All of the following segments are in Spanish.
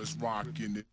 Is rocking it.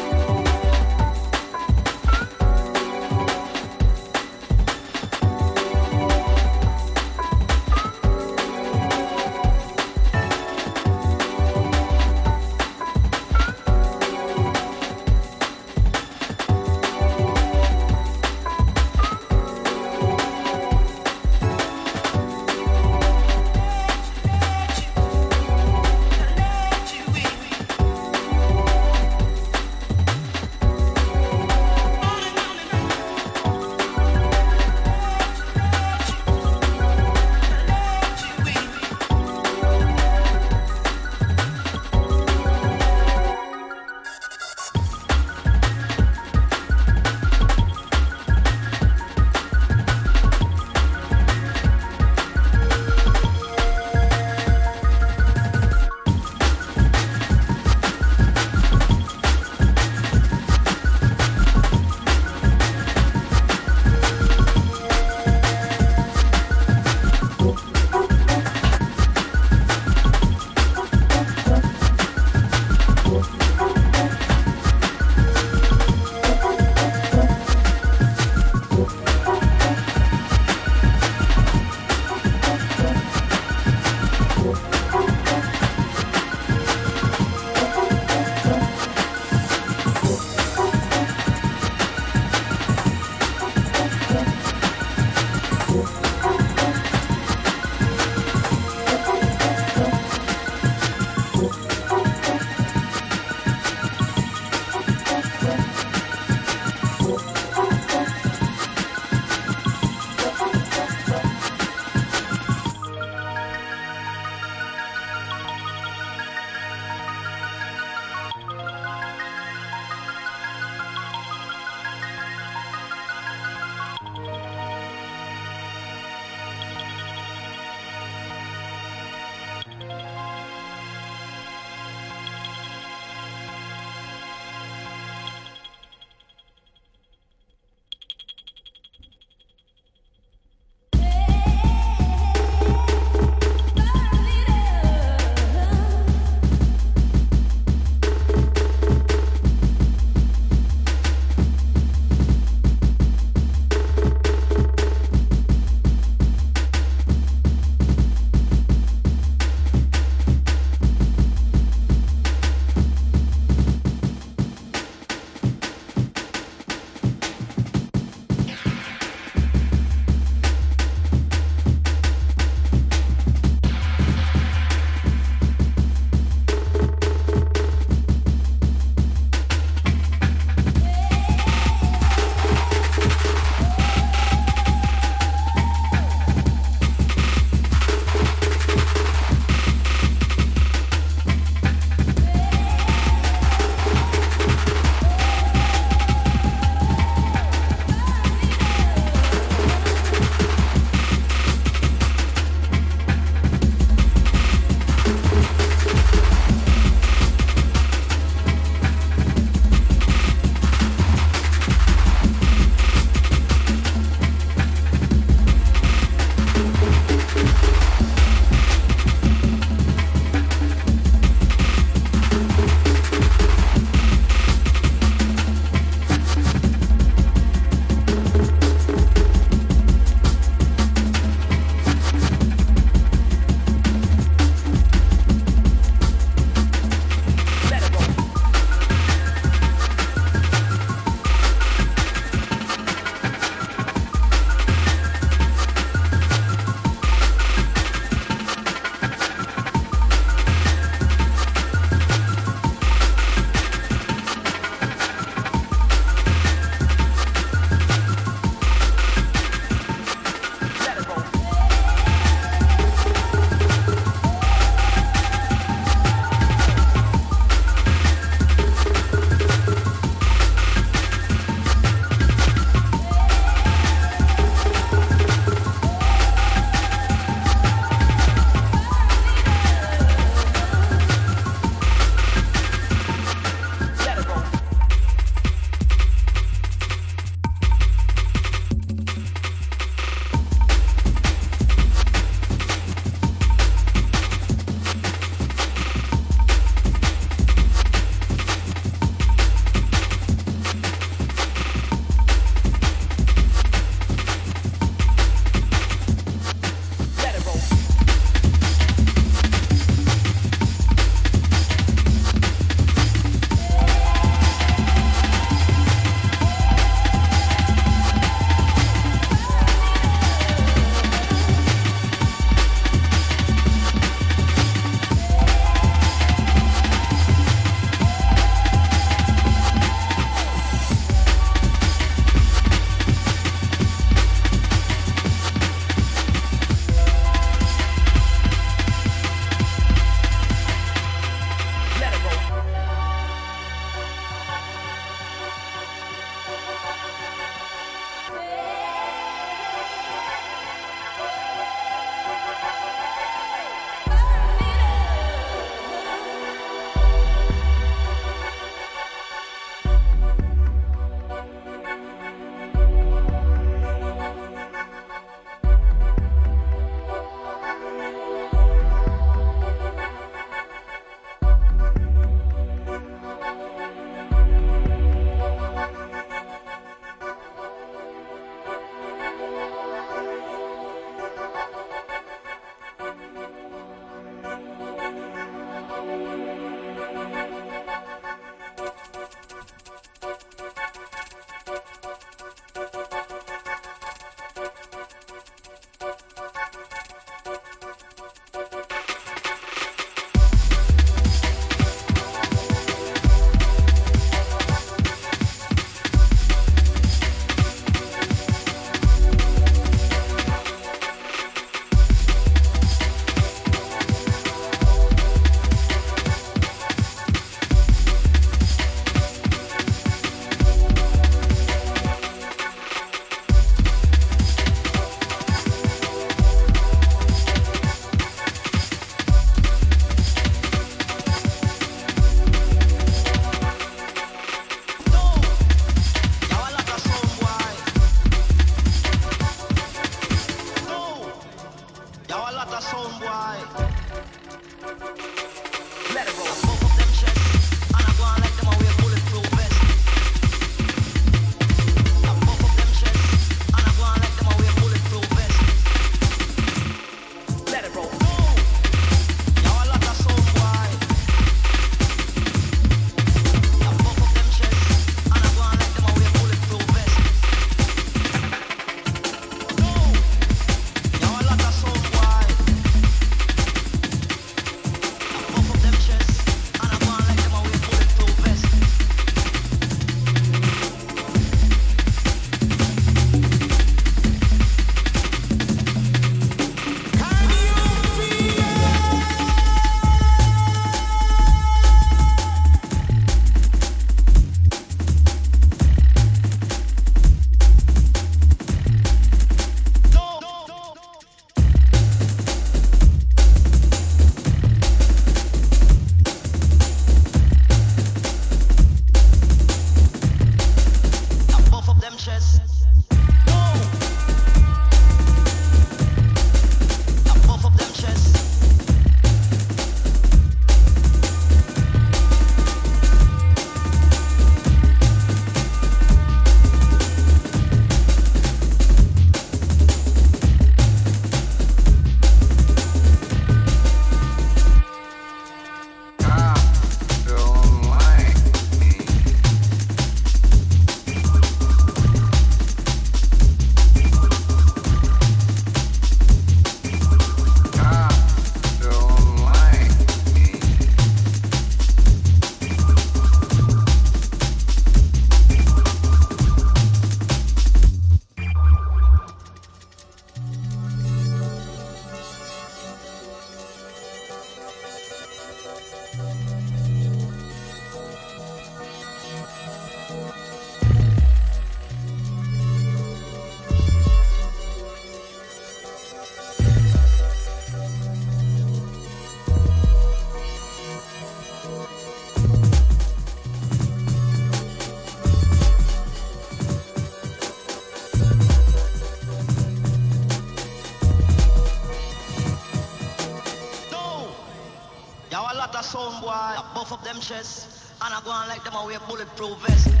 conscious. And I go on like them away bulletproof vest.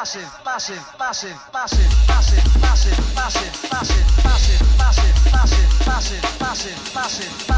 The list of massive, massive, massive, massive, massive, massive, massive, massive, massive, massive, massive, massive,